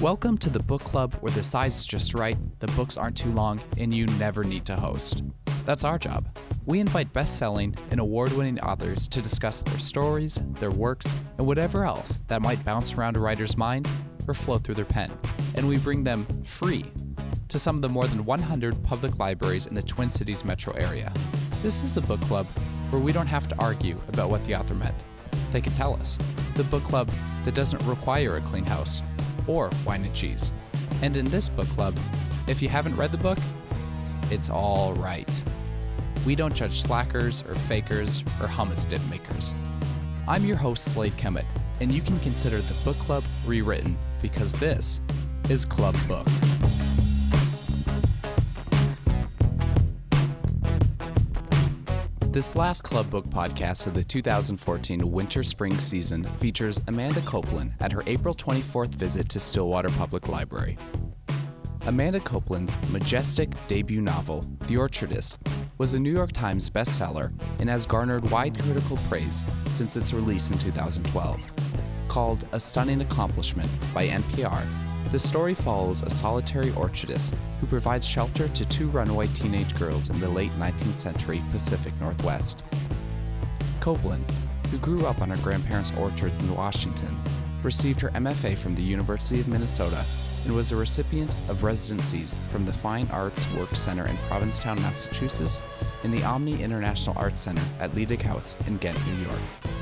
Welcome to the book club where the size is just right, the books aren't too long, and you never need to host. That's our job. We invite best selling and award winning authors to discuss their stories, their works, and whatever else that might bounce around a writer's mind or flow through their pen. And we bring them free to some of the more than 100 public libraries in the Twin Cities metro area. This is the book club where we don't have to argue about what the author meant. They can tell us. The book club that doesn't require a clean house or wine and cheese. And in this book club, if you haven't read the book, it's all right. We don't judge slackers or fakers or hummus dip makers. I'm your host, Slade Kemet, and you can consider the book club rewritten because this is Club Book. This last Club Book podcast of the 2014 winter spring season features Amanda Coplin at her April 24th visit to Stillwater Public Library. Amanda Coplin's majestic debut novel, The Orchardist, was a New York Times bestseller and has garnered wide critical praise since its release in 2012. Called A Stunning Accomplishment by NPR, the story follows a solitary orchardist who provides shelter to two runaway teenage girls in the late 19th century Pacific Northwest. Coplin, who grew up on her grandparents' orchards in Washington, received her MFA from the University of Minnesota and was a recipient of residencies from the Fine Arts Work Center in Provincetown, Massachusetts, and the Omi International Arts Center at Ledig House in Ghent, New York.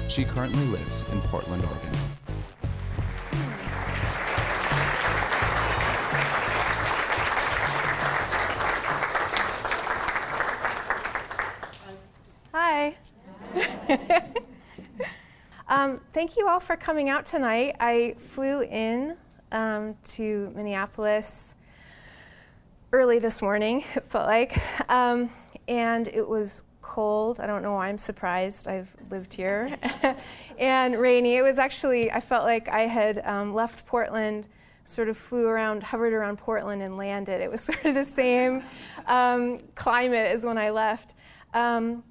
She currently lives in Portland, Oregon. Um, thank you all for coming out tonight. I flew in um, to Minneapolis early this morning, it felt like, um, and it was cold. I don't know why I'm surprised. I've lived here. and rainy. It was actually, I felt like I had um, left Portland sort of flew around, hovered around Portland, and landed. It was sort of the same um, climate as when I left. Um,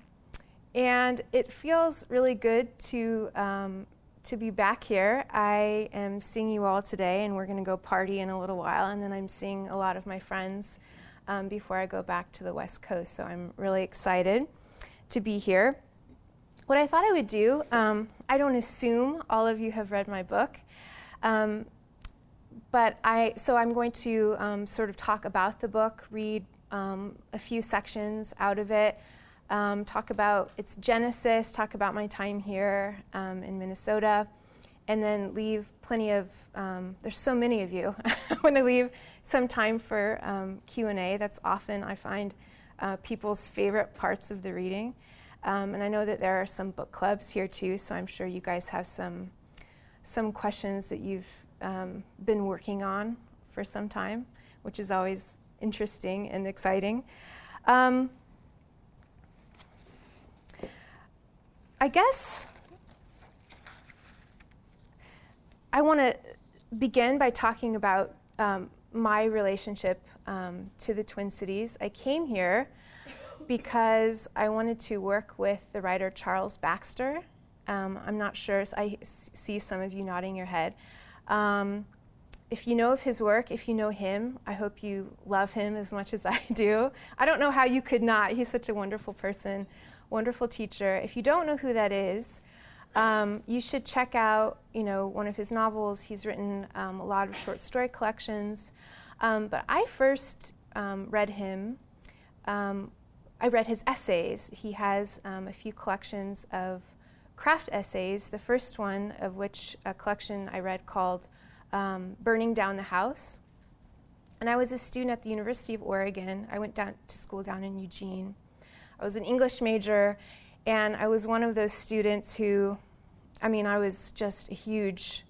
and it feels really good to, um, to be back here. I am seeing you all today, and we're going to go party in a little while, and then I'm seeing a lot of my friends um, before I go back to the West Coast. So I'm really excited to be here. What I thought I would do, um, I don't assume all of you have read my book. Um, but I, so I'm going to um, sort of talk about the book, read um, a few sections out of it, um, talk about its genesis, talk about my time here um, in Minnesota, and then leave plenty of. Um, there's so many of you. I want to leave some time for um, Q and A. That's often I find uh, people's favorite parts of the reading, um, and I know that there are some book clubs here too. So I'm sure you guys have some some questions that you've um, been working on for some time, which is always interesting and exciting. I guess I want to begin by talking about um, my relationship um, to the Twin Cities. I came here because I wanted to work with the writer Charles Baxter. Um, I'm not sure, so I see some of you nodding your head. Um, if you know of his work, if you know him, I hope you love him as much as I do. I don't know how you could not. He's such a wonderful person wonderful teacher. If you don't know who that is, um, you should check out, you know, one of his novels. He's written um, a lot of short story collections. Um, but I first um, read him. Um, I read his essays. He has um, a few collections of craft essays. The first one of which a collection I read called "Burning Down the House." And I was a student at the University of Oregon. I went down to school down in Eugene. I was an English major, and I was one of those students who, I mean, I was just a huge,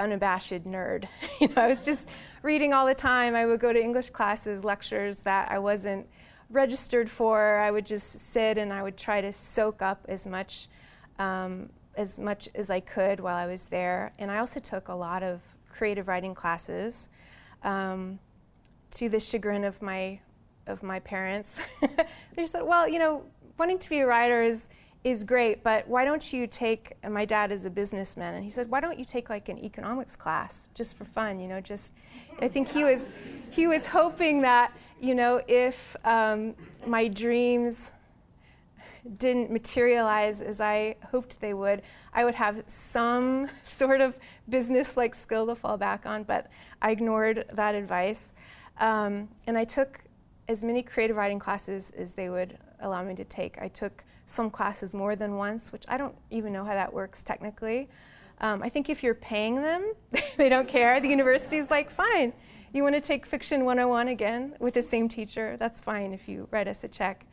unabashed nerd. you know, I was just reading all the time. I would go to English classes, lectures that I wasn't registered for. I would just sit and I would try to soak up as much. Um, as much as I could while I was there. And I also took a lot of creative writing classes um, to the chagrin of my of my parents. they said, well, you know, wanting to be a writer is is great, but why don't you take, and my dad is a businessman, and he said, why don't you take like an economics class just for fun, you know, just, I think he was, he was hoping that, you know, if um, my dreams didn't materialize as I hoped they would, I would have some sort of business like skill to fall back on, but I ignored that advice. Um, and I took as many creative writing classes as they would allow me to take. I took some classes more than once, which I don't even know how that works technically. Um, I think if you're paying them, they don't care. The university's like, fine, you want to take Fiction 101 again with the same teacher? That's fine if you write us a check.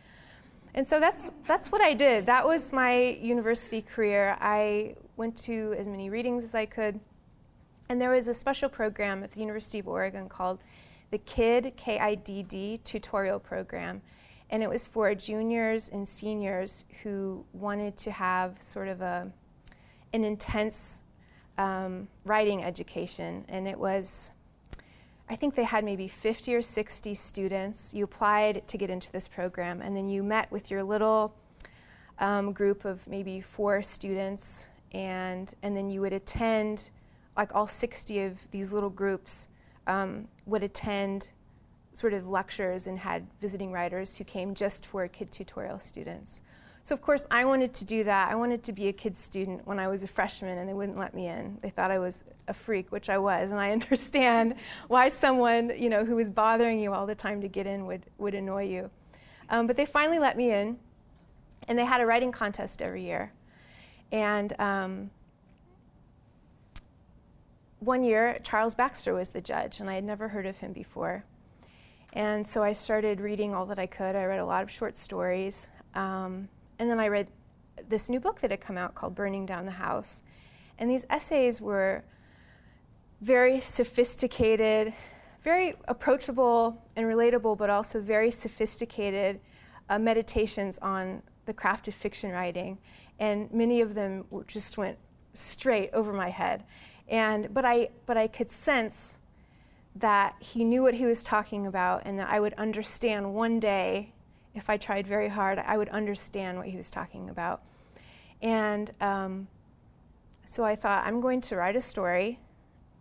And so that's, that's what I did. That was my university career. I went to as many readings as I could. And there was a special program at the University of Oregon called the Kidd, K I D D, tutorial program and it was for juniors and seniors who wanted to have sort of a an intense um, writing education, and it was. I think they had maybe 50 or 60 students. You applied to get into this program, and then you met with your little um, group of maybe four students, and, and then you would attend, like all 60 of these little groups um, would attend sort of lectures and had visiting writers who came just for Kidd tutorial students. So, of course, I wanted to do that. I wanted to be a Kidd student when I was a freshman, and they wouldn't let me in. They thought I was a freak, which I was, and I understand why someone you know, who was bothering you all the time to get in would, would annoy you. Um, but they finally let me in, and they had a writing contest every year. And um, one year, Charles Baxter was the judge, and I had never heard of him before. And so I started reading all that I could. I read a lot of short stories. Um, and then I read this new book that had come out called Burning Down the House. And these essays were very sophisticated, very approachable and relatable, but also very sophisticated uh, meditations on the craft of fiction writing. And many of them just went straight over my head. And, but, I, but I could sense that he knew what he was talking about and that I would understand one day, if I tried very hard, I would understand what he was talking about. And um, so I thought, I'm going to write a story,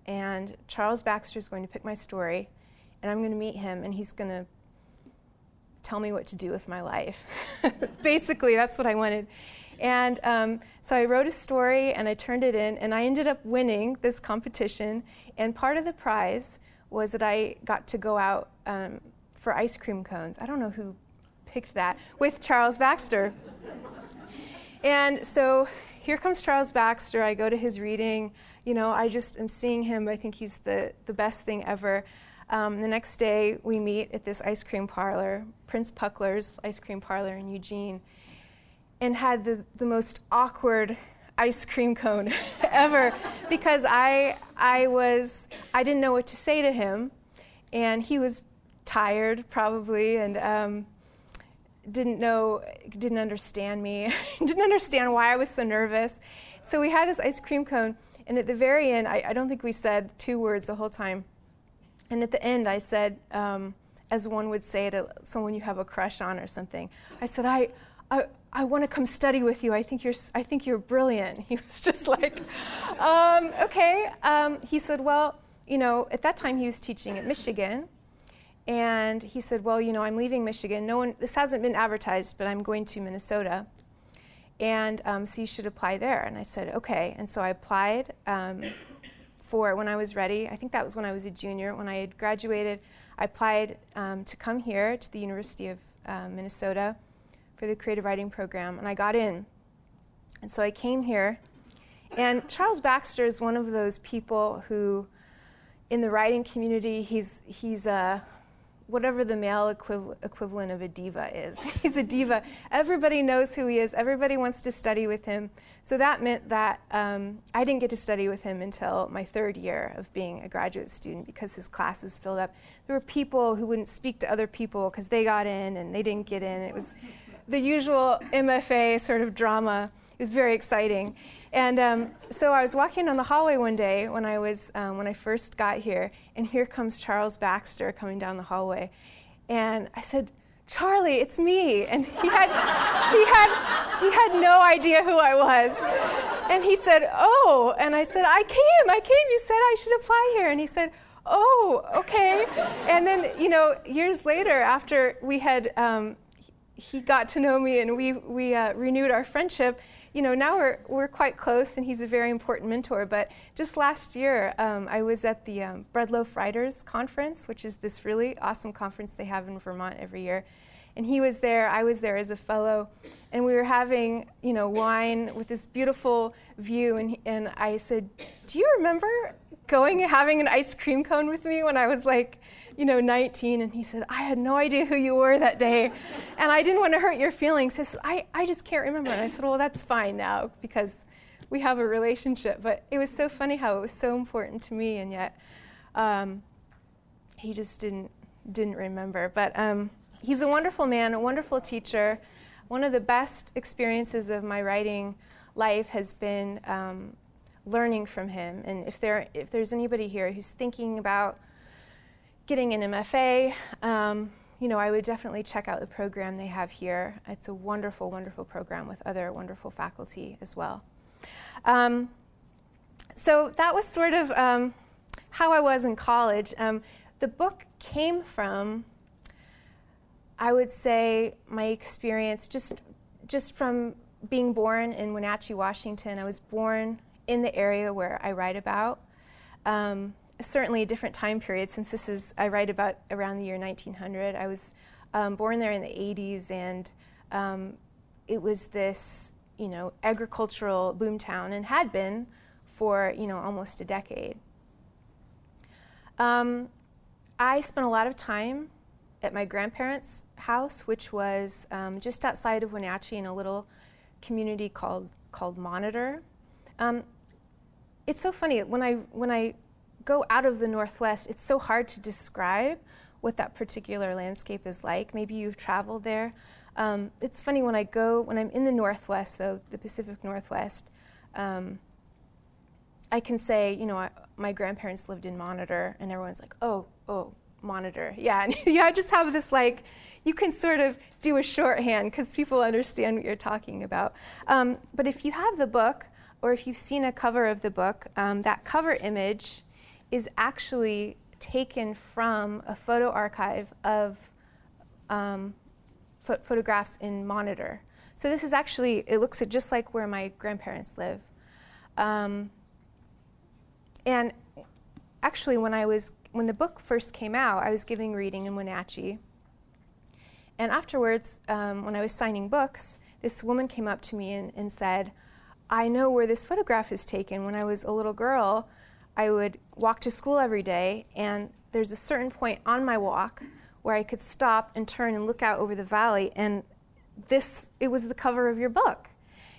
and Charles Baxter is going to pick my story, and I'm going to meet him, and he's going to tell me what to do with my life. Basically, that's what I wanted. And um, so I wrote a story and I turned it in, and I ended up winning this competition. And part of the prize was that I got to go out um, for ice cream cones. I don't know who picked that, with Charles Baxter. and so here comes Charles Baxter. I go to his reading. You know, I just am seeing him. I think he's the, the best thing ever. Um, the next day, we meet at this ice cream parlor, Prince Puckler's ice cream parlor in Eugene, and had the, the most awkward ice cream cone ever because I, I was, I didn't know what to say to him. And he was tired, probably, and um, didn't know, didn't understand me, didn't understand why I was so nervous. So we had this ice cream cone, and at the very end, I, I don't think we said two words the whole time. And at the end, I said, um, as one would say to someone you have a crush on or something, I said, I, I, I want to come study with you. I think you're, I think you're brilliant. He was just like, um, okay. Um, he said, well, you know, at that time he was teaching at Michigan. And he said, well, you know, I'm leaving Michigan. No one, this hasn't been advertised, but I'm going to Minnesota. And um, so you should apply there. And I said, okay. And so I applied um, for when I was ready. I think that was when I was a junior. When I had graduated, I applied um, to come here to the University of uh, Minnesota for the creative writing program, and I got in. And so I came here, and Charles Baxter is one of those people who, in the writing community, he's, he's a, whatever the male equiv- equivalent of a diva is. he's a diva. Everybody knows who he is, everybody wants to study with him. So that meant that um, I didn't get to study with him until my third year of being a graduate student because his classes filled up. There were people who wouldn't speak to other people because they got in and they didn't get in. It was the usual MFA sort of drama. It was very exciting. And um, so I was walking down the hallway one day when I was um, when I first got here, and here comes Charles Baxter coming down the hallway, and I said, Charlie, it's me. And he had, he had, he had no idea who I was. And he said, Oh. And I said, I came, I came. You said I should apply here. And he said, Oh, okay. And then, you know, years later, after we had, um, he got to know me and we, we uh, renewed our friendship, you know, now we're, we're quite close and he's a very important mentor. But just last year, um, I was at the um, Breadloaf Writers Conference, which is this really awesome conference they have in Vermont every year. And he was there, I was there as a fellow, and we were having, you know, wine with this beautiful view. And, and I said, Do you remember going and having an ice cream cone with me when I was like, you know, 19, and he said, I had no idea who you were that day, and I didn't want to hurt your feelings. He said, I, I just can't remember. And I said, Well, that's fine now because we have a relationship. But it was so funny how it was so important to me, and yet um, he just didn't didn't remember. But um, he's a wonderful man, a wonderful teacher. One of the best experiences of my writing life has been um, learning from him. And if there if there's anybody here who's thinking about getting an MFA, um, you know, I would definitely check out the program they have here. It's a wonderful, wonderful program with other wonderful faculty as well. Um, so that was sort of um, how I was in college. Um, the book came from, I would say, my experience just just from being born in Wenatchee, Washington. I was born in the area where I write about. Um, certainly a different time period since this is, I write about around the year 1900. I was um, born there in the 80s, and um, it was this, you know, agricultural boomtown and had been for, you know, almost a decade. Um, I spent a lot of time at my grandparents' house, which was um, just outside of Wenatchee in a little community called called Monitor. Um, it's so funny when I when I go out of the Northwest, it's so hard to describe what that particular landscape is like. Maybe you've traveled there. Um, it's funny when I go, when I'm in the Northwest, though, the Pacific Northwest, um, I can say, you know, I, my grandparents lived in Monitor, and everyone's like, oh, oh, Monitor. Yeah, and yeah, I just have this like, you can sort of do a shorthand because people understand what you're talking about. Um, but if you have the book, or if you've seen a cover of the book, um, that cover image is actually taken from a photo archive of um, ph- photographs in Monitor. So this is actually, it looks just like where my grandparents live. Um, and actually, when I was, when the book first came out, I was giving reading in Wenatchee. And afterwards, um, when I was signing books, this woman came up to me and, and said, I know where this photograph is taken. When I was a little girl, I would walk to school every day, and there's a certain point on my walk where I could stop and turn and look out over the valley, and this it was the cover of your book.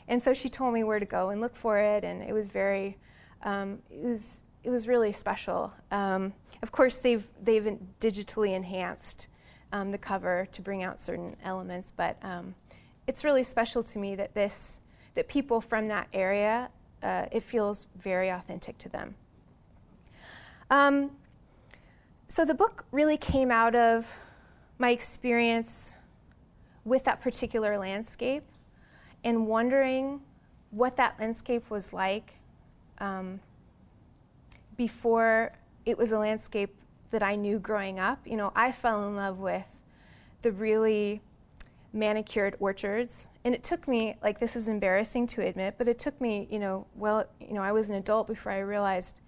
And so she told me where to go and look for it, and it was very, um, it was it was really special. Um, of course, they've they've digitally enhanced um, the cover to bring out certain elements, but um, it's really special to me that this that people from that area uh, it feels very authentic to them. Um, so the book really came out of my experience with that particular landscape and wondering what that landscape was like um, before it was a landscape that I knew growing up. You know, I fell in love with the really manicured orchards. And it took me, like, this is embarrassing to admit, but it took me, you know, well, you know, I was an adult before I realized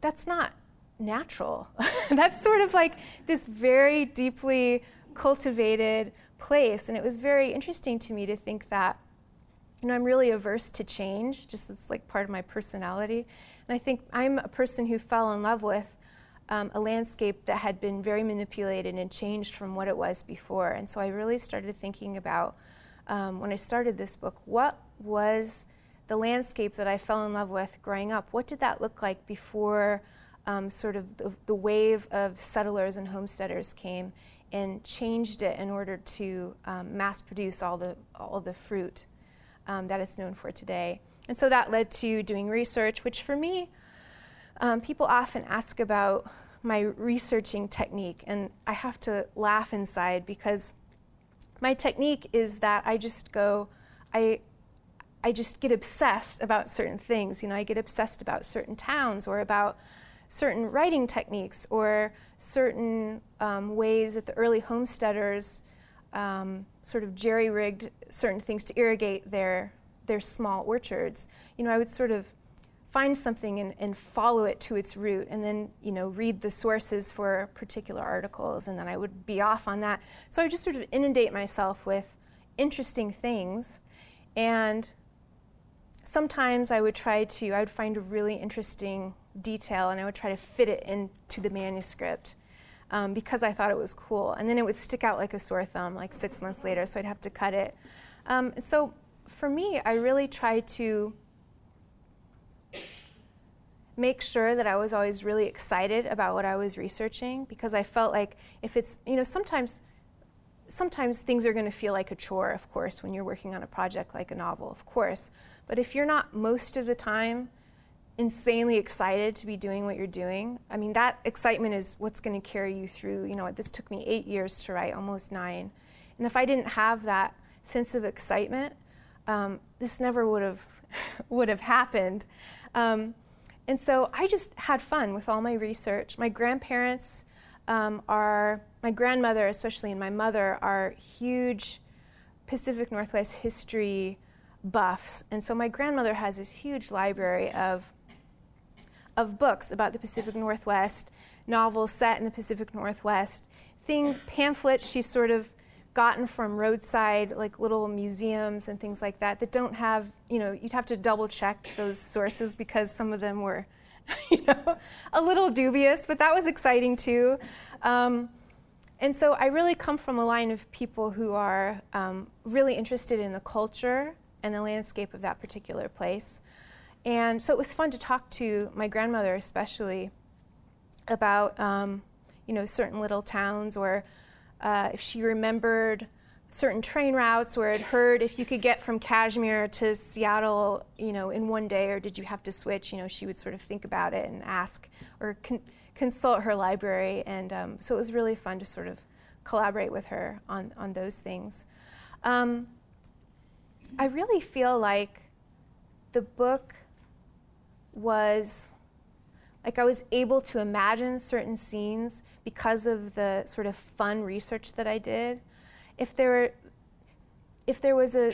that's not natural. that's sort of like this very deeply cultivated place. And it was very interesting to me to think that, you know, I'm really averse to change, just it's like part of my personality. And I think I'm a person who fell in love with um, a landscape that had been very manipulated and changed from what it was before. And so I really started thinking about, um, when I started this book, what was the landscape that I fell in love with growing up? What did that look like before um, sort of the, the, wave of settlers and homesteaders came and changed it in order to um, mass produce all the, all the fruit um, that it's known for today? And so that led to doing research, which for me, um, people often ask about my researching technique, and I have to laugh inside because my technique is that I just go, I, I just get obsessed about certain things. You know, I get obsessed about certain towns or about certain writing techniques or certain um, ways that the early homesteaders um, sort of jerry rigged certain things to irrigate their, their small orchards. You know, I would sort of find something and, and follow it to its root and then you know read the sources for particular articles and then i would be off on that so i would just sort of inundate myself with interesting things and sometimes i would try to i would find a really interesting detail and i would try to fit it into the manuscript um, because i thought it was cool and then it would stick out like a sore thumb like six months later so i'd have to cut it um, so for me i really try to make sure that I was always really excited about what I was researching because I felt like if it's, you know, sometimes sometimes things are going to feel like a chore, of course, when you're working on a project like a novel, of course. But if you're not most of the time insanely excited to be doing what you're doing, I mean, that excitement is what's going to carry you through. You know, this took me eight years to write, almost nine. And if I didn't have that sense of excitement, um, this never would have would have happened. Um, and so I just had fun with all my research. My grandparents um, are, my grandmother, especially, and my mother are huge Pacific Northwest history buffs. And so my grandmother has this huge library of, of books about the Pacific Northwest, novels set in the Pacific Northwest, things, pamphlets she sort of gotten from roadside like little museums and things like that that don't have you know you'd have to double check those sources because some of them were you know a little dubious but that was exciting too. Um, and so i really come from a line of people who are um, really interested in the culture and the landscape of that particular place and so it was fun to talk to my grandmother especially about um, you know certain little towns or uh, if she remembered certain train routes or had heard if you could get from Cashmere to Seattle, you know, in one day, or did you have to switch? You know, she would sort of think about it and ask or con- consult her library, and um, so it was really fun to sort of collaborate with her on on those things. Um, I really feel like the book was like I was able to imagine certain scenes because of the sort of fun research that I did. If there were, if there was a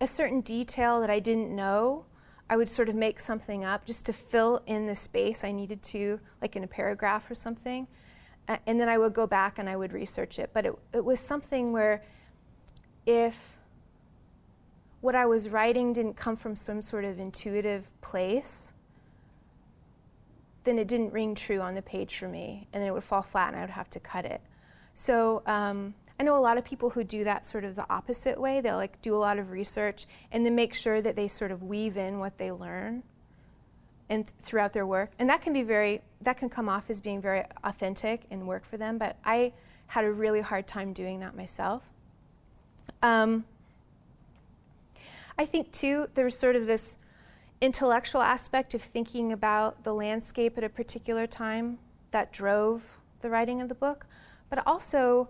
a certain detail that I didn't know, I would sort of make something up just to fill in the space I needed to, like in a paragraph or something. Uh, and then I would go back and I would research it. But it, it was something where if what I was writing didn't come from some sort of intuitive place, then it didn't ring true on the page for me, and then it would fall flat and I would have to cut it. So um, I know a lot of people who do that sort of the opposite way. They'll like do a lot of research and then make sure that they sort of weave in what they learn and th- throughout their work. And that can be very that can come off as being very authentic and work for them. But I had a really hard time doing that myself. Um, I think too there was sort of this intellectual aspect of thinking about the landscape at a particular time that drove the writing of the book, but also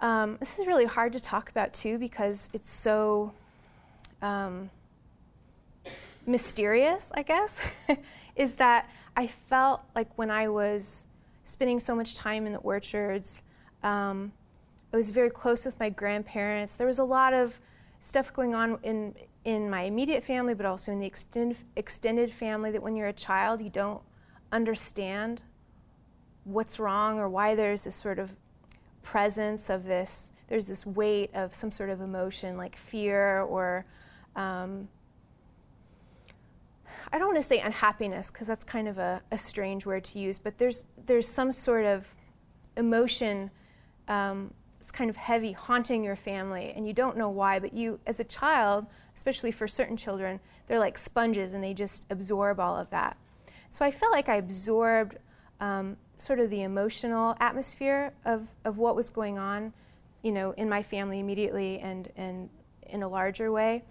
um, this is really hard to talk about too because it's so um, mysterious, I guess, is that I felt like when I was spending so much time in the orchards, um, I was very close with my grandparents. There was a lot of stuff going on in in my immediate family, but also in the extend, extended family, that when you're a child, you don't understand what's wrong or why there's this sort of presence of this, there's this weight of some sort of emotion like fear or, um, I don't want to say unhappiness because that's kind of a, a, strange word to use, but there's, there's some sort of emotion um, kind of heavy haunting your family and you don't know why but you as a child especially for certain children, they're like sponges and they just absorb all of that. So I felt like I absorbed um, sort of the emotional atmosphere of, of what was going on, you know, in my family immediately and, and in a larger way.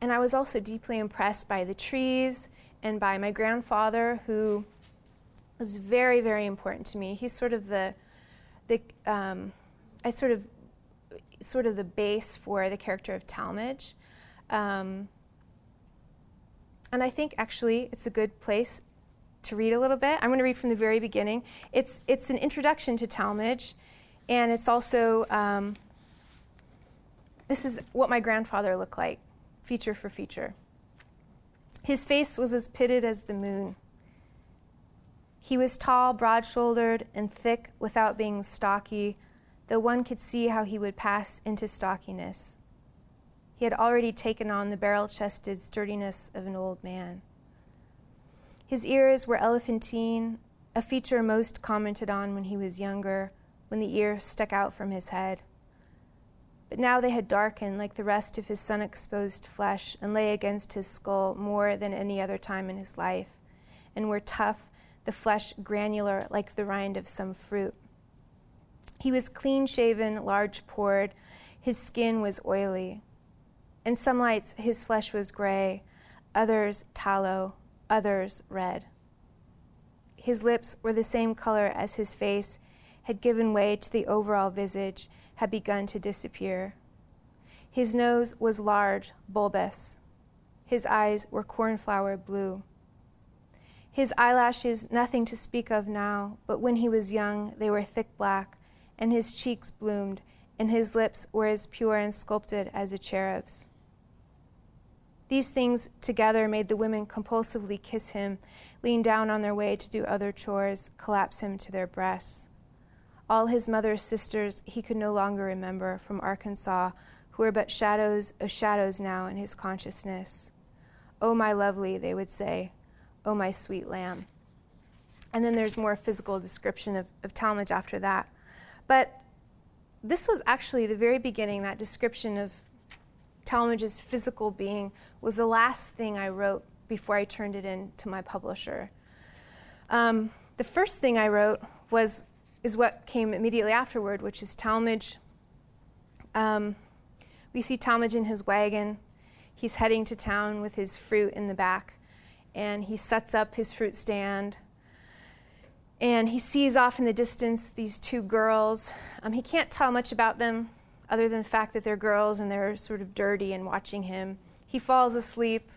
And I was also deeply impressed by the trees and by my grandfather, who was very, very important to me. He's sort of the, the um, I sort of sort of the base for the character of Talmage. Um, and I think actually it's a good place to read a little bit. I'm going to read from the very beginning. It's, it's an introduction to Talmage, and it's also, um, this is what my grandfather looked like, feature for feature. His face was as pitted as the moon. He was tall, broad shouldered, and thick without being stocky, though one could see how he would pass into stockiness. He had already taken on the barrel chested sturdiness of an old man. His ears were elephantine, a feature most commented on when he was younger, when the ear stuck out from his head. But now they had darkened like the rest of his sun exposed flesh and lay against his skull more than any other time in his life, and were tough the flesh granular like the rind of some fruit. He was clean shaven, large pored. His skin was oily. In some lights, his flesh was gray, others tallow, others red. His lips were the same color as his face, had given way to the overall visage, had begun to disappear. His nose was large, bulbous. His eyes were cornflower blue. His eyelashes, nothing to speak of now, but when he was young, they were thick black, and his cheeks bloomed, and his lips were as pure and sculpted as a cherub's. These things together made the women compulsively kiss him, lean down on their way to do other chores, collapse him to their breasts. All his mother's sisters he could no longer remember from Arkansas, who were but shadows of shadows now in his consciousness. Oh, my lovely, they would say, Oh, my sweet lamb. And then there's more physical description of, of Talmage after that. But this was actually the very beginning, that description of Talmage's physical being was the last thing I wrote before I turned it in to my publisher. Um, the first thing I wrote was is what came immediately afterward, which is Talmage. Um, we see Talmage in his wagon. He's heading to town with his fruit in the back and he sets up his fruit stand. And he sees off in the distance these two girls. Um, he can't tell much about them other than the fact that they're girls and they're sort of dirty and watching him. He falls asleep.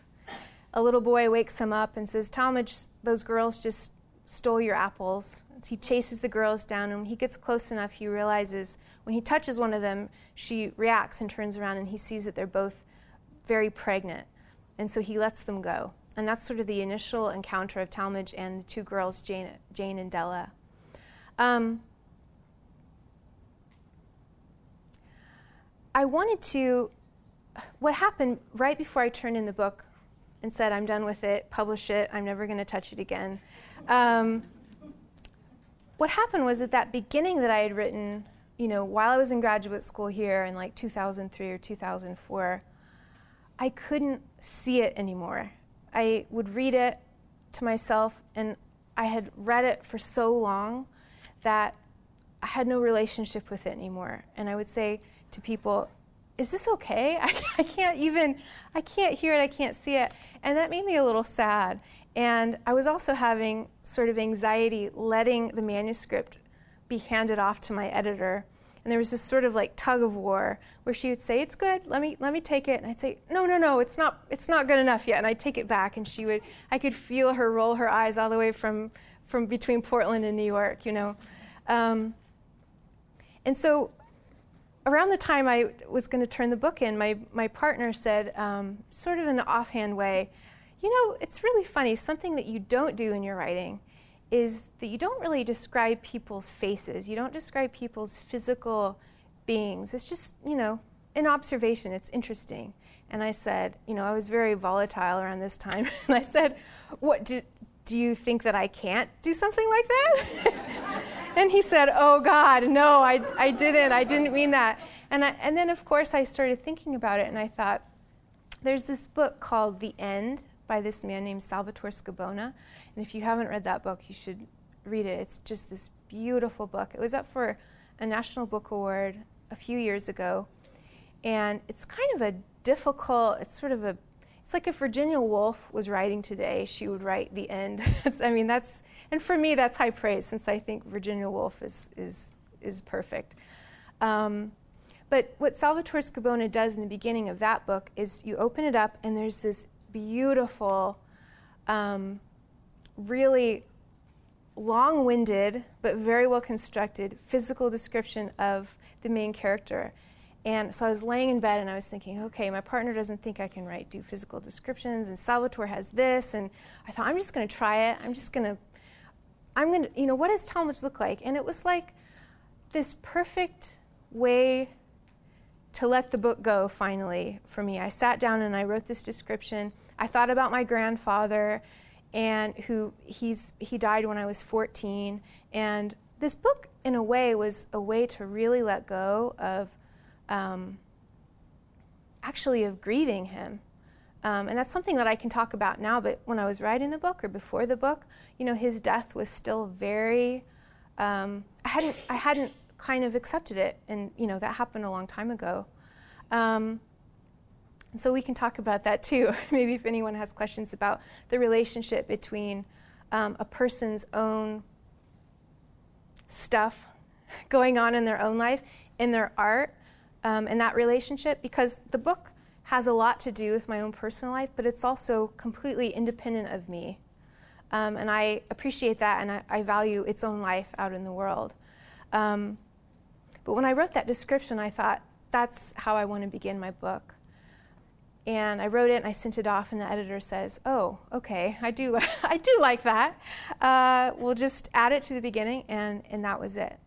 A little boy wakes him up and says, Talmage, those girls just stole your apples. He chases the girls down, and when he gets close enough, he realizes when he touches one of them, she reacts and turns around, and he sees that they're both very pregnant. And so he lets them go. And that's sort of the initial encounter of Talmage and the two girls, Jane, Jane and Della. Um, I wanted to, what happened right before I turned in the book and said, I'm done with it, publish it, I'm never going to touch it again. Um, what happened was at that beginning that I had written, you know, while I was in graduate school here in like 2003 or 2004, I couldn't see it anymore. I would read it to myself, and I had read it for so long that I had no relationship with it anymore. And I would say to people, is this okay? I, I, can't even, I can't hear it, I can't see it. And that made me a little sad. And I was also having sort of anxiety letting the manuscript be handed off to my editor and there was this sort of like tug of war where she would say, "It's good. Let me let me take it." And I'd say, "No, no, no. It's not. It's not good enough yet." And I'd take it back, and she would. I could feel her roll her eyes all the way from from between Portland and New York, you know. Um, and so, around the time I was going to turn the book in, my my partner said, um, sort of in an offhand way, "You know, it's really funny. Something that you don't do in your writing." Is that you don't really describe people's faces. You don't describe people's physical beings. It's just, you know, an observation. It's interesting. And I said, you know, I was very volatile around this time. and I said, what, do, do you think that I can't do something like that? and he said, oh God, no, I, I didn't. I didn't mean that. And, I, and then, of course, I started thinking about it and I thought, there's this book called The End by this man named Salvatore Scibona. And if you haven't read that book, you should read it. It's just this beautiful book. It was up for a National Book Award a few years ago. And it's kind of a difficult, it's sort of a, it's like if Virginia Woolf was writing today, she would write the end. I mean, that's, and for me, that's high praise since I think Virginia Woolf is, is, is perfect. Um, But what Salvatore Scibona does in the beginning of that book is you open it up, and there's this beautiful, um, really long winded, but very well constructed physical description of the main character. And so I was laying in bed and I was thinking, okay, my partner doesn't think I can write, do physical descriptions, and Salvatore has this. And I thought, I'm just going to try it. I'm just going to, I'm going to, you know, what does Talmage look like? And it was like this perfect way to let the book go finally for me. I sat down and I wrote this description. I thought about my grandfather and who he's he died when I was 14 and this book in a way was a way to really let go of um, actually of grieving him. Um, and that's something that I can talk about now, but when I was writing the book or before the book, you know, his death was still very, um, I hadn't, I hadn't kind of accepted it. And, you know, that happened a long time ago. Um, so we can talk about that too. Maybe if anyone has questions about the relationship between um, a person's own stuff going on in their own life, in their art, um, and that relationship because the book has a lot to do with my own personal life, but it's also completely independent of me. Um, and I appreciate that and I, I, value its own life out in the world. Um, but when I wrote that description, I thought, that's how I want to begin my book. And I wrote it and I sent it off, and the editor says, Oh, okay, I do, I do like that. Uh, we'll just add it to the beginning, and, and that was it.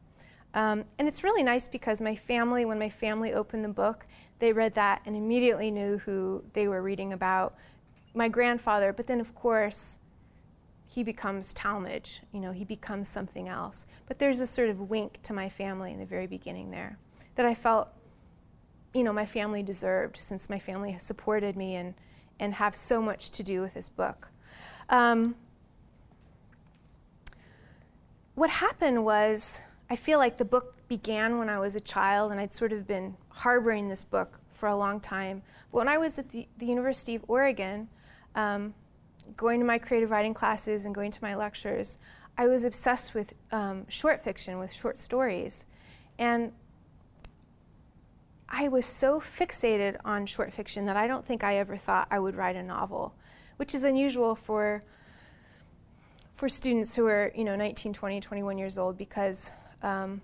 Um, and it's really nice because my family, when my family opened the book, they read that and immediately knew who they were reading about. My grandfather, but then of course, he becomes Talmage, you know, he becomes something else. But there's a sort of wink to my family in the very beginning there that I felt, you know, my family deserved since my family has supported me and, and have so much to do with this book. Um, what happened was I feel like the book began when I was a child, and I'd sort of been harboring this book for a long time. But when I was at the, the University of Oregon, um, going to my creative writing classes and going to my lectures, I was obsessed with um, short fiction, with short stories. And I was so fixated on short fiction that I don't think I ever thought I would write a novel, which is unusual for for students who are, you know, 19, 20, 21 years old because um,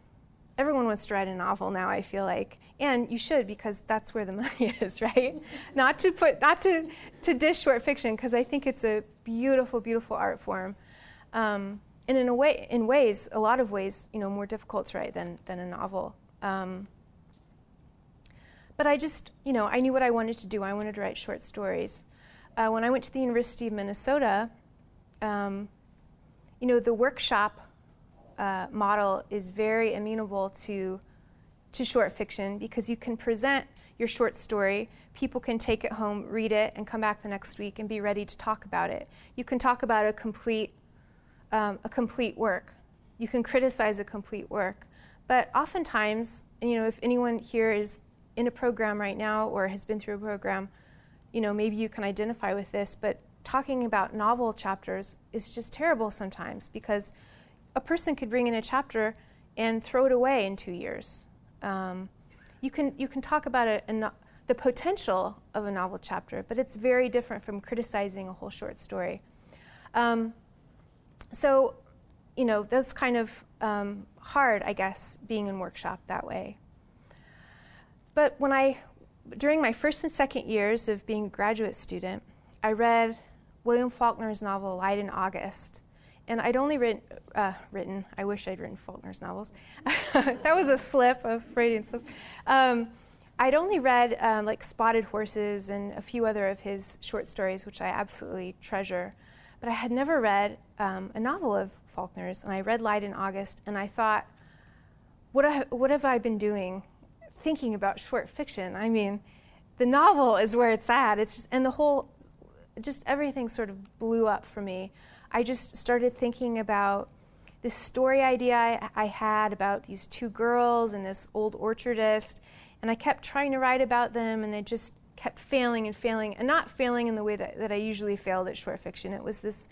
everyone wants to write a novel now. I feel like, and you should because that's where the money is, right? not to put, not to to dish short fiction because I think it's a beautiful, beautiful art form, um, and in a way, in ways, a lot of ways, you know, more difficult to write than than a novel. Um, but I just, you know, I knew what I wanted to do. I wanted to write short stories. Uh, when I went to the University of Minnesota, um, you know, the workshop uh, model is very amenable to, to short fiction because you can present your short story. People can take it home, read it, and come back the next week and be ready to talk about it. You can talk about a complete, um, a complete work. You can criticize a complete work. But oftentimes, you know, if anyone here is in a program right now or has been through a program, you know, maybe you can identify with this, but talking about novel chapters is just terrible sometimes because a person could bring in a chapter and throw it away in two years. Um, you can you can talk about it and the potential of a novel chapter, but it's very different from criticizing a whole short story. Um, so, you know, that's kind of um, hard, I guess, being in workshop that way. But when I, during my first and second years of being a graduate student, I read William Faulkner's novel Light in August, and I'd only written, uh, written, I wish I'd written Faulkner's novels. that was a slip, a Freudian slip. Um, I'd only read um, like Spotted Horses and a few other of his short stories, which I absolutely treasure. But I had never read um, a novel of Faulkner's, and I read Light in August, and I thought, what, have, what have I been doing thinking about short fiction? I mean, the novel is where it's at. It's just, and the whole, just everything sort of blew up for me. I just started thinking about this story idea I, I, had about these two girls and this old orchardist, and I kept trying to write about them, and they just kept failing and failing, and not failing in the way that, that I usually failed at short fiction. It was this,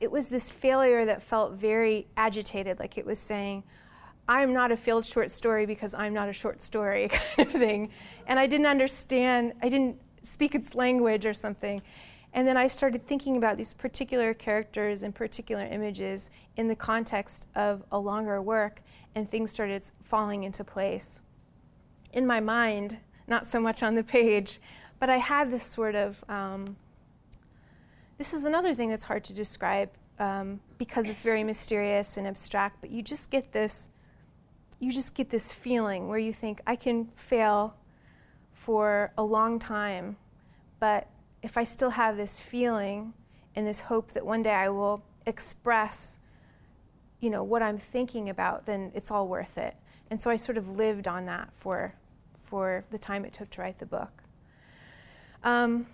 it was this failure that felt very agitated, like it was saying, I'm not a failed short story because I'm not a short story kind of thing. And I didn't understand, I didn't speak its language or something. And then I started thinking about these particular characters and particular images in the context of a longer work, and things started falling into place. In my mind, not so much on the page, but I had this sort of um, this is another thing that's hard to describe um, because it's very mysterious and abstract, but you just get this you just get this feeling where you think I can fail for a long time, but if I still have this feeling and this hope that one day I will express you know what I'm thinking about, then it's all worth it. And so I sort of lived on that for for the time it took to write the book. Um,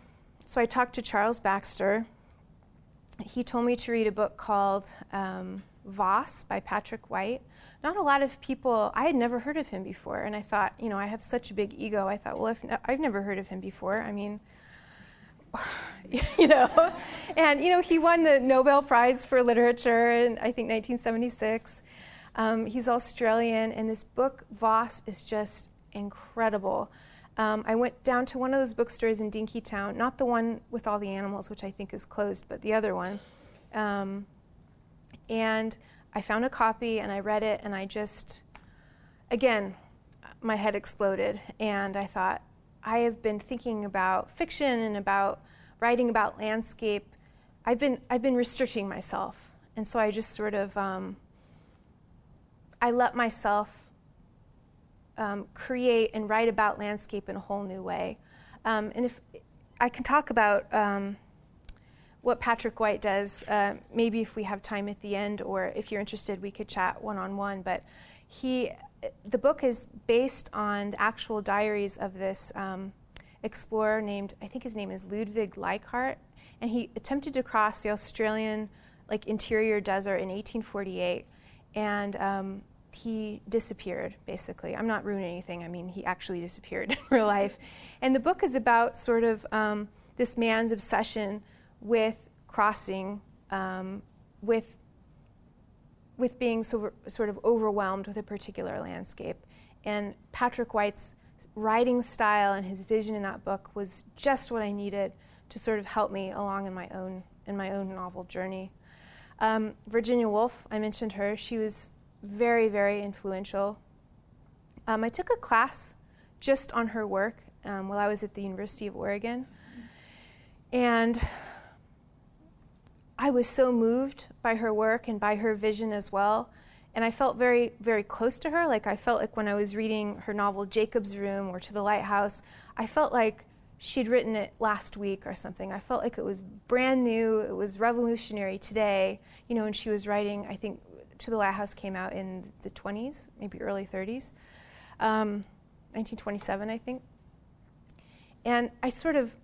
so I talked to Charles Baxter. He told me to read a book called um, Voss by Patrick White. Not a lot of people, I had never heard of him before, and I thought, you know, I have such a big ego. I thought, well, if ne- I've never heard of him before, I mean, you know, and you know, he won the Nobel Prize for Literature in I think 1976. Um, he's Australian, and this book Voss is just incredible. Um, I went down to one of those bookstores in Dinkytown, not the one with all the animals, which I think is closed, but the other one. Um, and I found a copy and I read it, and I just, again, my head exploded. And I thought, I have been thinking about fiction and about writing about landscape. I've been, I've been restricting myself. And so I just sort of, um, I let myself um, create and write about landscape in a whole new way. Um, and if I can talk about um, what Patrick White does, uh, maybe if we have time at the end, or if you're interested, we could chat one on one. But he, the book is based on actual diaries of this um, explorer named, I think his name is Ludwig Leichhardt, and he attempted to cross the Australian like interior desert in 1848, and um, he disappeared, basically. I'm not ruining anything. I mean, he actually disappeared in real life. And the book is about sort of um, this man's obsession with crossing, um, with, with being so, sort of overwhelmed with a particular landscape. And Patrick White's writing style and his vision in that book was just what I needed to sort of help me along in my own, in my own novel journey. Um, Virginia Woolf, I mentioned her. She was very, very influential. Um, I took a class just on her work um, while I was at the University of Oregon. And I was so moved by her work and by her vision as well. And I felt very, very close to her. Like I felt like when I was reading her novel Jacob's Room or To the Lighthouse, I felt like she'd written it last week or something. I felt like it was brand new, it was revolutionary today, you know, and she was writing, I think, to the Lighthouse came out in the 20s, maybe early 30s, um, 1927, I think. And I sort of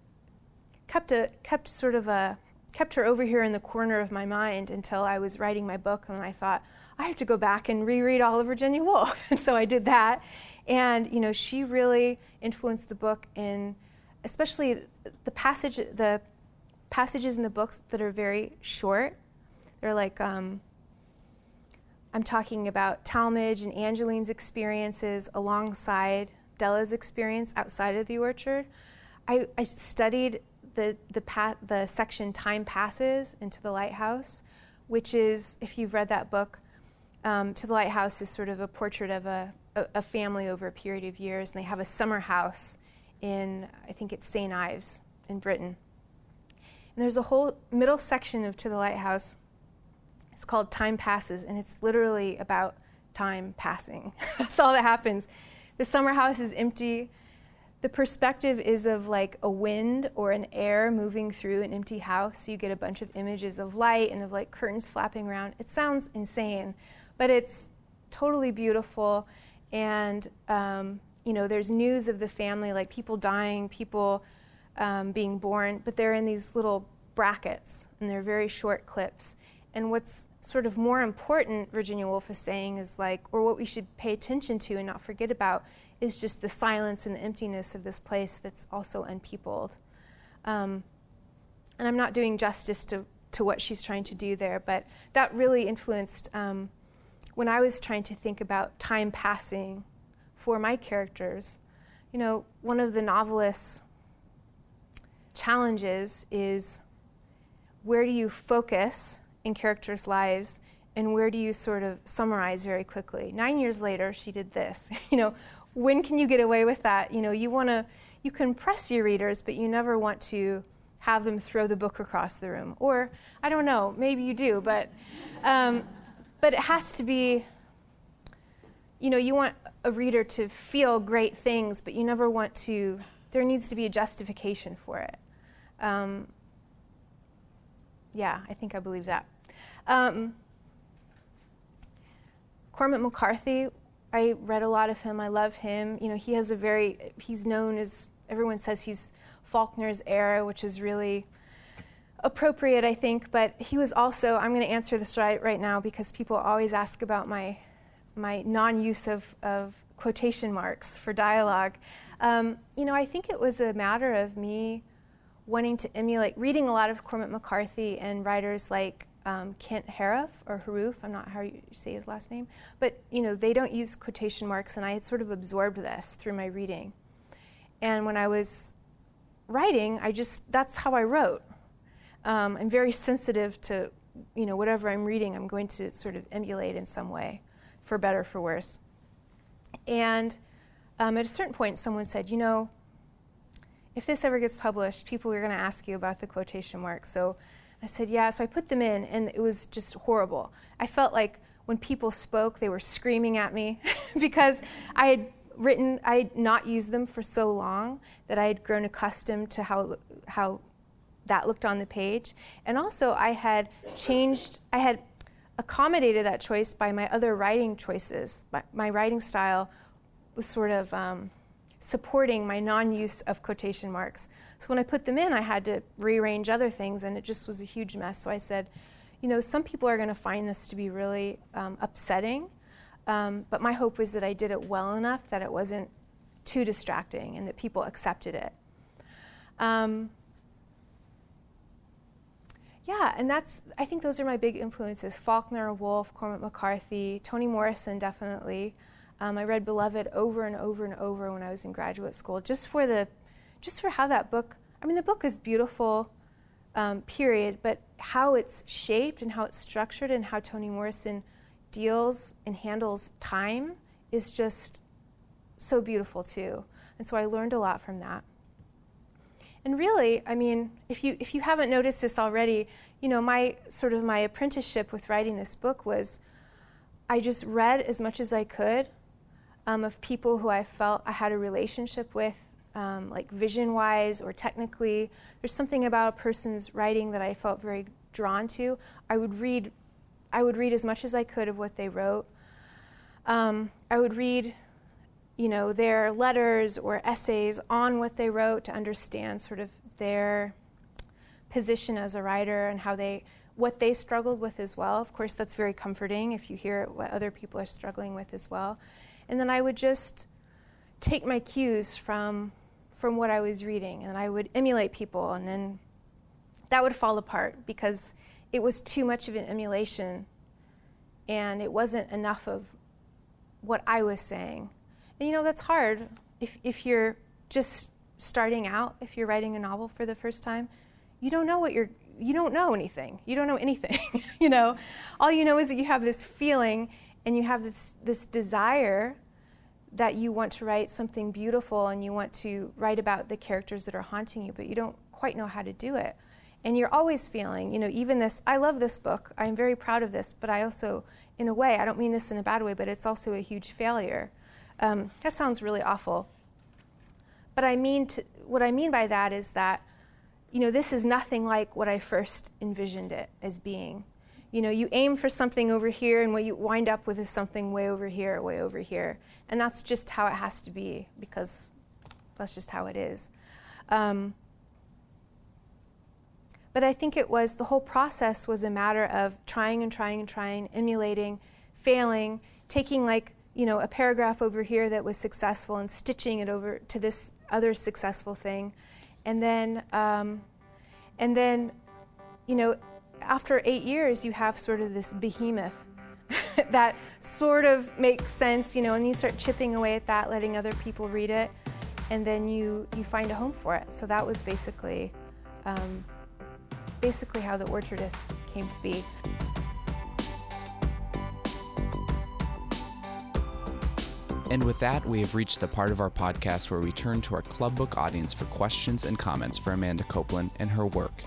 kept a kept sort of a kept her over here in the corner of my mind until I was writing my book, and I thought I have to go back and reread all of Virginia Woolf, and so I did that. And you know, she really influenced the book in, especially the passage the passages in the books that are very short. They're like um, I'm talking about Talmadge and Angeline's experiences alongside Della's experience outside of the orchard. I, I studied the, the, pa- the section Time Passes into the Lighthouse, which is, if you've read that book, um, To the Lighthouse is sort of a portrait of a, a, a, family over a period of years, and they have a summer house in, I think it's St. Ives in Britain. And there's a whole middle section of To the Lighthouse it's called Time Passes, and it's literally about time passing. That's all that happens. The summer house is empty. The perspective is of like a wind or an air moving through an empty house. You get a bunch of images of light and of like curtains flapping around. It sounds insane, but it's totally beautiful. And, um, you know, there's news of the family, like people dying, people um, being born, but they're in these little brackets and they're very short clips. And what's sort of more important, Virginia Woolf is saying, is like, or what we should pay attention to and not forget about, is just the silence and the emptiness of this place that's also unpeopled. Um, and I'm not doing justice to, to what she's trying to do there, but that really influenced um, when I was trying to think about time passing for my characters, you know, one of the novelist's challenges is where do you focus in characters' lives and where do you sort of summarize very quickly? Nine years later, she did this. you know, when can you get away with that? You know, you want to, you can press your readers, but you never want to have them throw the book across the room. Or, I don't know, maybe you do, but, um, but it has to be, you know, you want a reader to feel great things, but you never want to, there needs to be a justification for it. Um, yeah, I think I believe that. Um, Cormac McCarthy, I read a lot of him. I love him. You know, he has a very, he's known as, everyone says he's Faulkner's era, which is really appropriate, I think. But he was also, I'm going to answer this right, right now because people always ask about my, my non use of, of quotation marks for dialogue. Um, you know, I think it was a matter of me wanting to emulate, reading a lot of Cormac McCarthy and writers like um, Kent Haruf or Haruf, I'm not how you say his last name, but you know they don't use quotation marks, and I had sort of absorbed this through my reading. And when I was writing, I just that's how I wrote. Um, I'm very sensitive to you know whatever I'm reading, I'm going to sort of emulate in some way, for better or for worse. And um, at a certain point, someone said, you know, if this ever gets published, people are going to ask you about the quotation marks. So I said, Yeah. So I put them in, and it was just horrible. I felt like when people spoke, they were screaming at me because I had written, I had not used them for so long that I had grown accustomed to how, how that looked on the page. And also, I had changed, I had accommodated that choice by my other writing choices. My, my writing style was sort of um, supporting my non use of quotation marks. So when I put them in, I had to rearrange other things, and it just was a huge mess. So I said, you know, some people are going to find this to be really um, upsetting, um, but my hope was that I did it well enough that it wasn't too distracting and that people accepted it. Um, yeah, and that's, I think those are my big influences Faulkner, Woolf, Cormac McCarthy, Toni Morrison, definitely. Um, I read Beloved over and over and over when I was in graduate school, just for the just for how that book, I mean, the book is beautiful, um, period, but how it's shaped and how it's structured and how Toni Morrison deals and handles time is just so beautiful too. And so I learned a lot from that. And really, I mean, if you if you haven't noticed this already, you know, my sort of my apprenticeship with writing this book was I just read as much as I could um, of people who I felt I had a relationship with um, like vision wise or technically. There's something about a person's writing that I felt very drawn to. I would read, I would read as much as I could of what they wrote. Um, I would read, you know, their letters or essays on what they wrote to understand sort of their position as a writer and how they what they struggled with as well. Of course, that's very comforting if you hear what other people are struggling with as well. And then I would just take my cues from from what I was reading, and I would emulate people, and then that would fall apart because it was too much of an emulation, and it wasn't enough of what I was saying. And you know, that's hard if, if you're just starting out, if you're writing a novel for the first time. You don't know what you're, you don't know anything. You don't know anything. you know, all you know is that you have this feeling and you have this, this desire that you want to write something beautiful and you want to write about the characters that are haunting you, but you don't quite know how to do it. And you're always feeling, you know, even this, I love this book, I'm very proud of this, but I also, in a way, I don't mean this in a bad way, but it's also a huge failure. Um, that sounds really awful. But I mean, to, what I mean by that is that, you know, this is nothing like what I first envisioned it as being you know, you aim for something over here, and what you wind up with is something way over here, way over here. And that's just how it has to be because that's just how it is. Um, but I think it was the whole process was a matter of trying and trying and trying, emulating, failing, taking like, you know, a paragraph over here that was successful and stitching it over to this other successful thing. And then, um, and then, you know, after eight years, you have sort of this behemoth that sort of makes sense, you know, and you start chipping away at that, letting other people read it, and then you you find a home for it. So that was basically um, basically how the Orchardist came to be. And with that, we have reached the part of our podcast where we turn to our club book audience for questions and comments for Amanda Coplin and her work.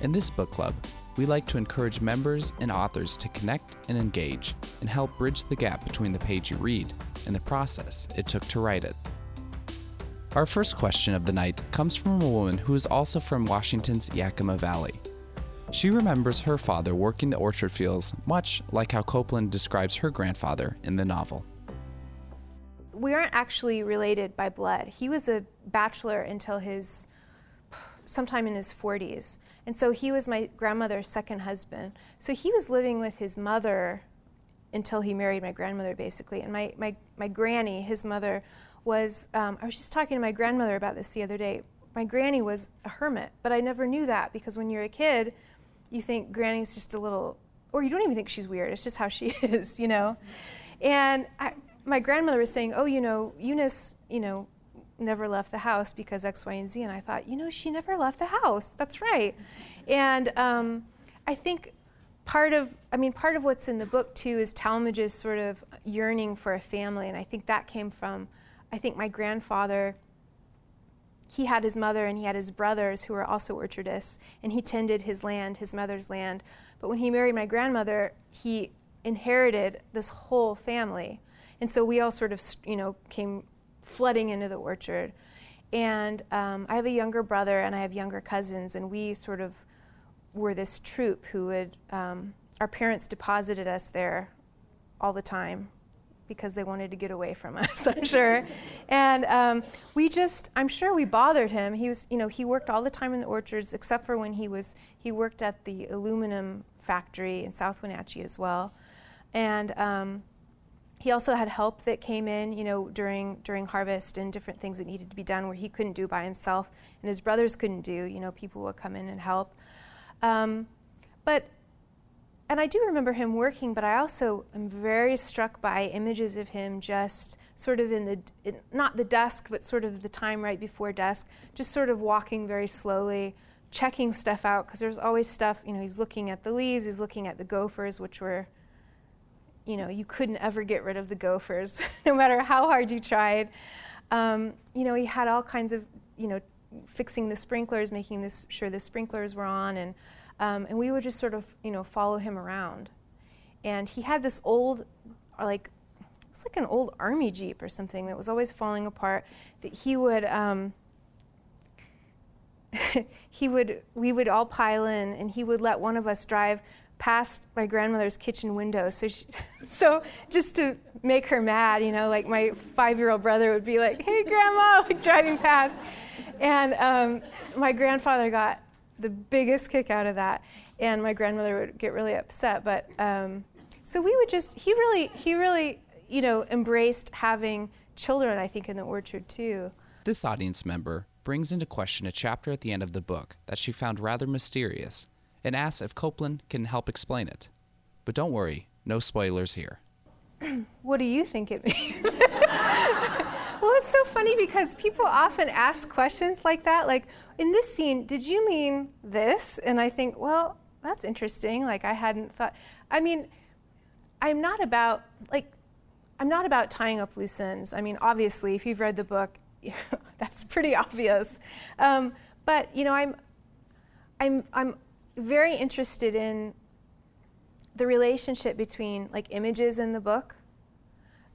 In this book club, we like to encourage members and authors to connect and engage and help bridge the gap between the page you read and the process it took to write it. Our first question of the night comes from a woman who is also from Washington's Yakima Valley. She remembers her father working the orchard fields much like how Coplin describes her grandfather in the novel we aren't actually related by blood. He was a bachelor until his sometime in his 40s. And so he was my grandmother's second husband. So he was living with his mother until he married my grandmother, basically. And my, my, my granny, his mother, was, um, I was just talking to my grandmother about this the other day. My granny was a hermit, but I never knew that because when you're a kid, you think granny's just a little, or you don't even think she's weird. It's just how she is, you know? And I, my grandmother was saying, "Oh, you know, Eunice, you know, never left the house because X, Y, and Z." And I thought, you know, she never left the house. That's right. And um, I think part of, I mean, part of what's in the book too is Talmadge's sort of yearning for a family, and I think that came from, I think my grandfather. He had his mother and he had his brothers who were also orchardists, and he tended his land, his mother's land. But when he married my grandmother, he inherited this whole family. And so we all sort of, you know, came flooding into the orchard. And um, I have a younger brother and I have younger cousins, and we sort of were this troop who would, um, our parents deposited us there all the time because they wanted to get away from us, I'm sure. and um, we just, I'm sure we bothered him. He was, you know, he worked all the time in the orchards except for when he was, he worked at the aluminum factory in South Wenatchee as well. And um, he also had help that came in, you know, during during harvest and different things that needed to be done where he couldn't do by himself and his brothers couldn't do. You know, people would come in and help. Um, but and I do remember him working, but I also am very struck by images of him just sort of in the in, not the dusk, but sort of the time right before dusk, just sort of walking very slowly, checking stuff out because there's always stuff. You know, he's looking at the leaves, he's looking at the gophers, which were you know, you couldn't ever get rid of the gophers, no matter how hard you tried. Um, you know, he had all kinds of, you know, fixing the sprinklers, making this, sure the sprinklers were on, and, um, and we would just sort of, you know, follow him around. And he had this old, like, it's like an old army jeep or something that was always falling apart. That he would, um, he would, we would all pile in, and he would let one of us drive past my grandmother's kitchen window. So, she, so just to make her mad, you know, like my five-year-old brother would be like, "Hey, grandma!" like driving past, and um, my grandfather got the biggest kick out of that, and my grandmother would get really upset. But um, so we would just he really he really you know embraced having children. I think in the orchard too. This audience member brings into question a chapter at the end of the book that she found rather mysterious and asks if Coplin can help explain it. But don't worry, no spoilers here. what do you think it means? well, it's so funny because people often ask questions like that. Like, in this scene, did you mean this? And I think, well, that's interesting. Like, I hadn't thought. I mean, I'm not about, like, I'm not about tying up loose ends. I mean, obviously, if you've read the book, that's pretty obvious. Um, but, you know, I'm, I'm, I'm very interested in the relationship between like images in the book.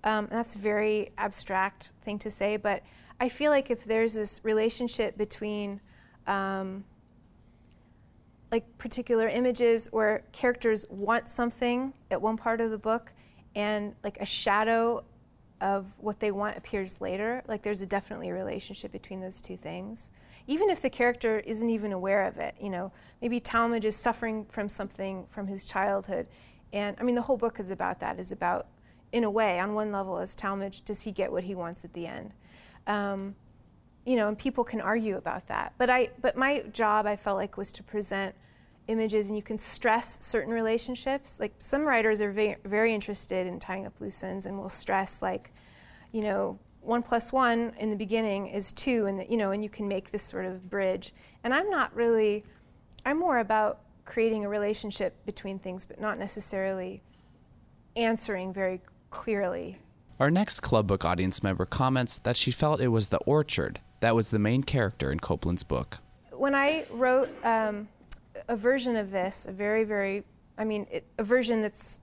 Um, that's a very abstract thing to say, but I feel like if there's this relationship between um, like particular images where characters want something at one part of the book and like a shadow of what they want appears later, like there's a definitely a relationship between those two things even if the character isn't even aware of it. You know, maybe Talmadge is suffering from something from his childhood, and I mean the whole book is about that. Is about, in a way, on one level, as Talmadge, does he get what he wants at the end? Um, you know, and people can argue about that. But I, but my job, I felt like, was to present images and you can stress certain relationships. Like some writers are very, very interested in tying up loose ends and will stress like, you know, one plus one in the beginning is two, and you know, and you can make this sort of bridge. And I'm not really, I'm more about creating a relationship between things, but not necessarily answering very clearly. Our next club book audience member comments that she felt it was the orchard that was the main character in Coplin's book. When I wrote um, a version of this, a very, very, I mean, it, a version that's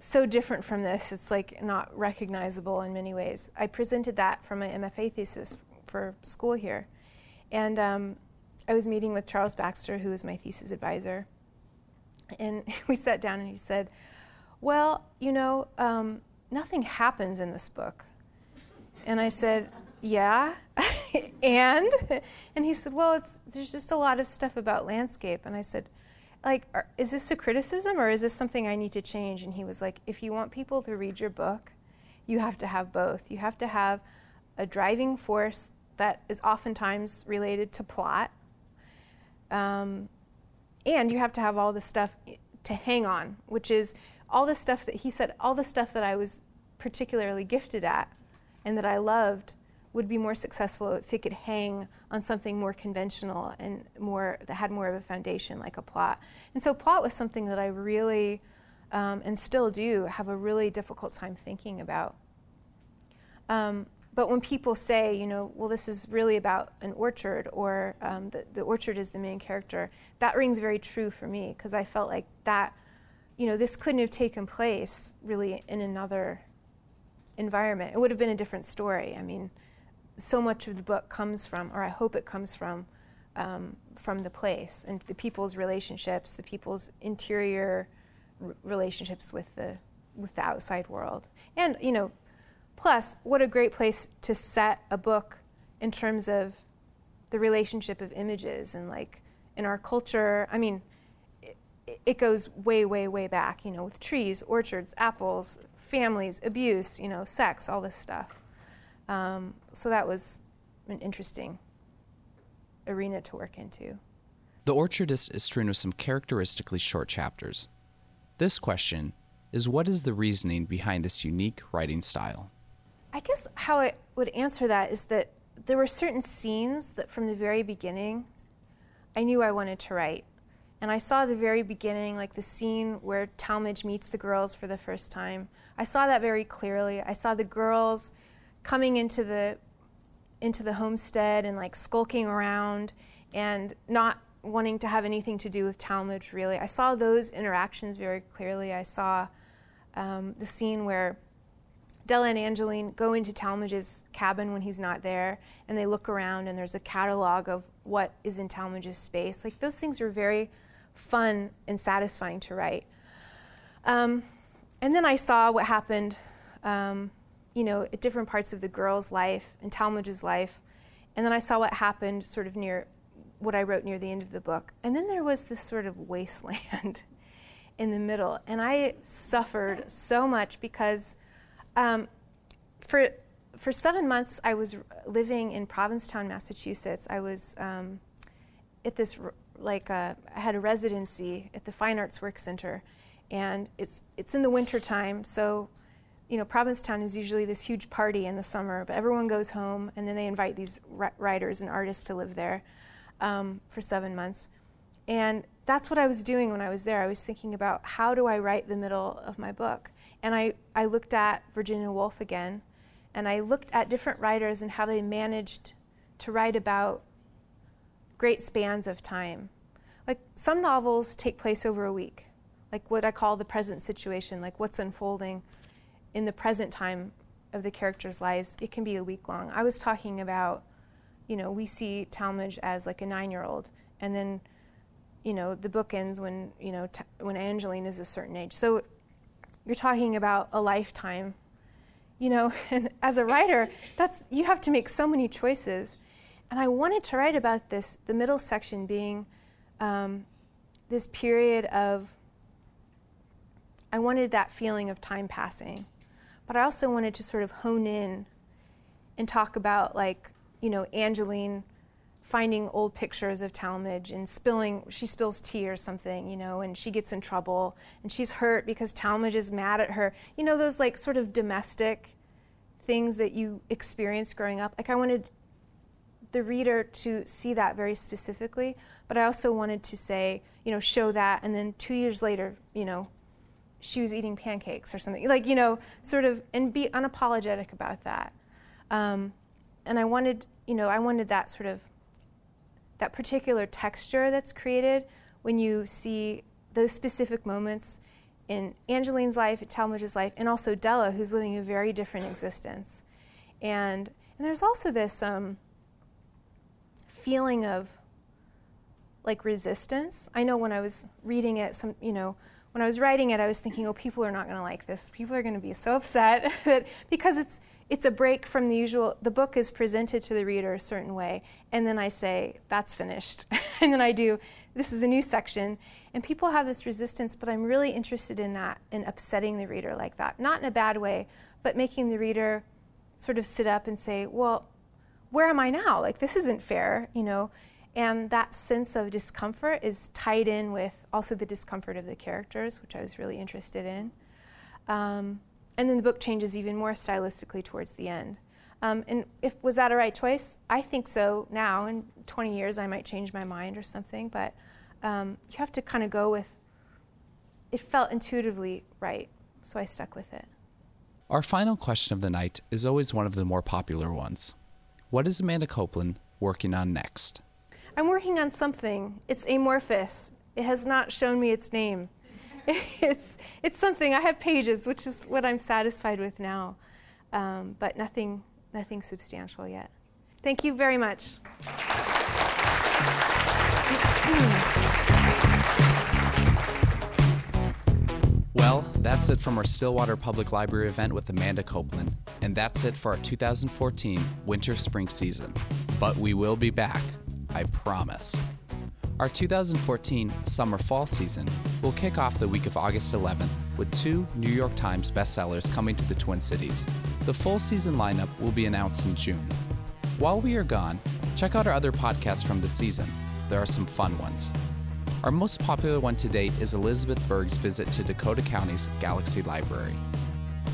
so different from this, it's like not recognizable in many ways. I presented that from my MFA thesis for school here. And um, I was meeting with Charles Baxter, who was my thesis advisor. And we sat down and he said, Well, you know, um, nothing happens in this book. And I said, Yeah. and? And he said, Well, it's, there's just a lot of stuff about landscape. And I said, like, are, is this a criticism or is this something I need to change? And he was like, if you want people to read your book, you have to have both. You have to have a driving force that is oftentimes related to plot. Um, and you have to have all the stuff to hang on, which is all the stuff that he said, all the stuff that I was particularly gifted at and that I loved would be more successful if it could hang on something more conventional and more that had more of a foundation like a plot. And so plot was something that I really um, and still do have a really difficult time thinking about. Um, but when people say, you know, well, this is really about an orchard or um, the, the orchard is the main character, that rings very true for me because I felt like that, you know, this couldn't have taken place really in another environment. It would have been a different story. I mean, so much of the book comes from, or I hope it comes from, um, from the place and the people's relationships, the people's interior r- relationships with the with the outside world. And you know, plus, what a great place to set a book in terms of the relationship of images and like in our culture. I mean, it, it goes way, way, way back. You know, with trees, orchards, apples, families, abuse. You know, sex, all this stuff. Um, so that was an interesting arena to work into. The Orchard is, is strewn with some characteristically short chapters. This question is what is the reasoning behind this unique writing style? I guess how I would answer that is that there were certain scenes that from the very beginning I knew I wanted to write. And I saw the very beginning, like the scene where Talmadge meets the girls for the first time. I saw that very clearly. I saw the girls coming into the into the homestead and like skulking around and not wanting to have anything to do with Talmadge really. I saw those interactions very clearly. I saw um, the scene where Della and Angeline go into Talmadge's cabin when he's not there and they look around and there's a catalog of what is in Talmadge's space. Like those things were very fun and satisfying to write. Um, and then I saw what happened um, you know, at different parts of the girl's life and Talmadge's life. And then I saw what happened sort of near what I wrote near the end of the book. And then there was this sort of wasteland in the middle. And I suffered so much because um, for, for seven months I was living in Provincetown, Massachusetts. I was um, at this, like, uh, I had a residency at the Fine Arts Work Center. And it's, it's in the wintertime, so you know, Provincetown is usually this huge party in the summer, but everyone goes home and then they invite these writers and artists to live there um, for seven months. And that's what I was doing when I was there. I was thinking about how do I write the middle of my book? And I, I looked at Virginia Woolf again, and I looked at different writers and how they managed to write about great spans of time. Like some novels take place over a week, like what I call the present situation, like what's unfolding in the present time of the characters' lives, it can be a week long. I was talking about, you know, we see Talmadge as like a nine year old, and then, you know, the book ends when, you know, t- when Angeline is a certain age. So you're talking about a lifetime, you know, and as a writer, that's, you have to make so many choices. And I wanted to write about this, the middle section being um, this period of, I wanted that feeling of time passing but I also wanted to sort of hone in and talk about like, you know, Angeline finding old pictures of Talmadge and spilling, she spills tea or something, you know, and she gets in trouble and she's hurt because Talmadge is mad at her. You know, those like sort of domestic things that you experienced growing up. Like, I wanted the reader to see that very specifically, but I also wanted to say, you know, show that, and then two years later, you know, she was eating pancakes or something. Like, you know, sort of, and be unapologetic about that. Um, and I wanted, you know, I wanted that sort of, that particular texture that's created when you see those specific moments in Angeline's life, Talmadge's life, and also Della, who's living a very different existence. And, and there's also this um, feeling of like resistance. I know when I was reading it, some, you know, when I was writing it, I was thinking, oh, people are not going to like this. People are going to be so upset that because it's it's a break from the usual. The book is presented to the reader a certain way, and then I say that's finished, and then I do this is a new section, and people have this resistance. But I'm really interested in that, in upsetting the reader like that, not in a bad way, but making the reader sort of sit up and say, well, where am I now? Like this isn't fair, you know. And that sense of discomfort is tied in with also the discomfort of the characters, which I was really interested in. Um, and then the book changes even more stylistically towards the end. Um, and if was that a right choice? I think so. Now, in 20 years, I might change my mind or something. But um, you have to kind of go with. It felt intuitively right, so I stuck with it. Our final question of the night is always one of the more popular ones. What is Amanda Coplin working on next? I'm working on something. It's amorphous. It has not shown me its name. it's, it's something. I have pages, which is what I'm satisfied with now, um, but nothing, nothing substantial yet. Thank you very much. Well, that's it from our Stillwater Public Library event with Amanda Coplin. And that's it for our 2014 winter spring season. But we will be back I promise. Our 2014 summer fall season will kick off the week of August 11th with two New York Times bestsellers coming to the Twin Cities. The full season lineup will be announced in June. While we are gone, check out our other podcasts from the season. There are some fun ones. Our most popular one to date is Elizabeth Berg's visit to Dakota County's Galaxie Library.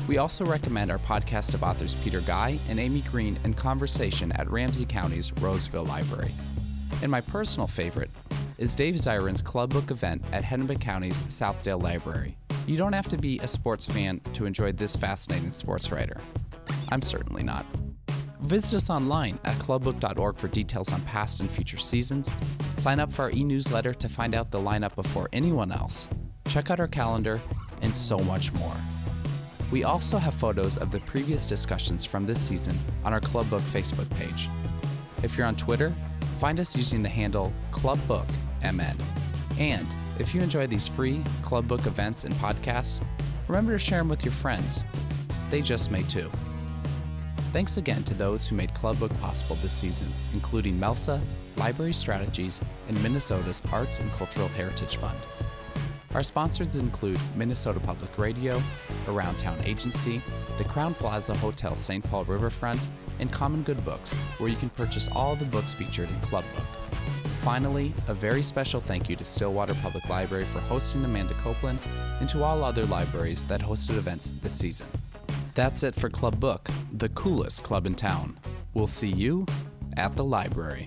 We also recommend our podcast of authors Peter Geye and Amy Green in conversation at Ramsey County's Roseville Library. And my personal favorite is Dave Zirin's club book event at Hennepin County's Southdale Library. You don't have to be a sports fan to enjoy this fascinating sports writer. I'm certainly not. Visit us online at clubbook.org for details on past and future seasons. Sign up for our e newsletter to find out the lineup before anyone else. Check out our calendar, and so much more. We also have photos of the previous discussions from this season on our Club Book Facebook page. If you're on Twitter, Find us using the handle ClubBookMN. And if you enjoy these free Club Book events and podcasts, remember to share them with your friends. They just may too. Thanks again to those who made Club Book possible this season, including MELSA, Library Strategies, and Minnesota's Arts and Cultural Heritage Fund. Our sponsors include Minnesota Public Radio, Around Town Agency, the Crowne Plaza Hotel St. Paul Riverfront, and Common Good Books, where you can purchase all the books featured in Club Book. Finally, a very special thank you to Stillwater Public Library for hosting Amanda Coplin and to all other libraries that hosted events this season. That's it for Club Book, the coolest club in town. We'll see you at the library.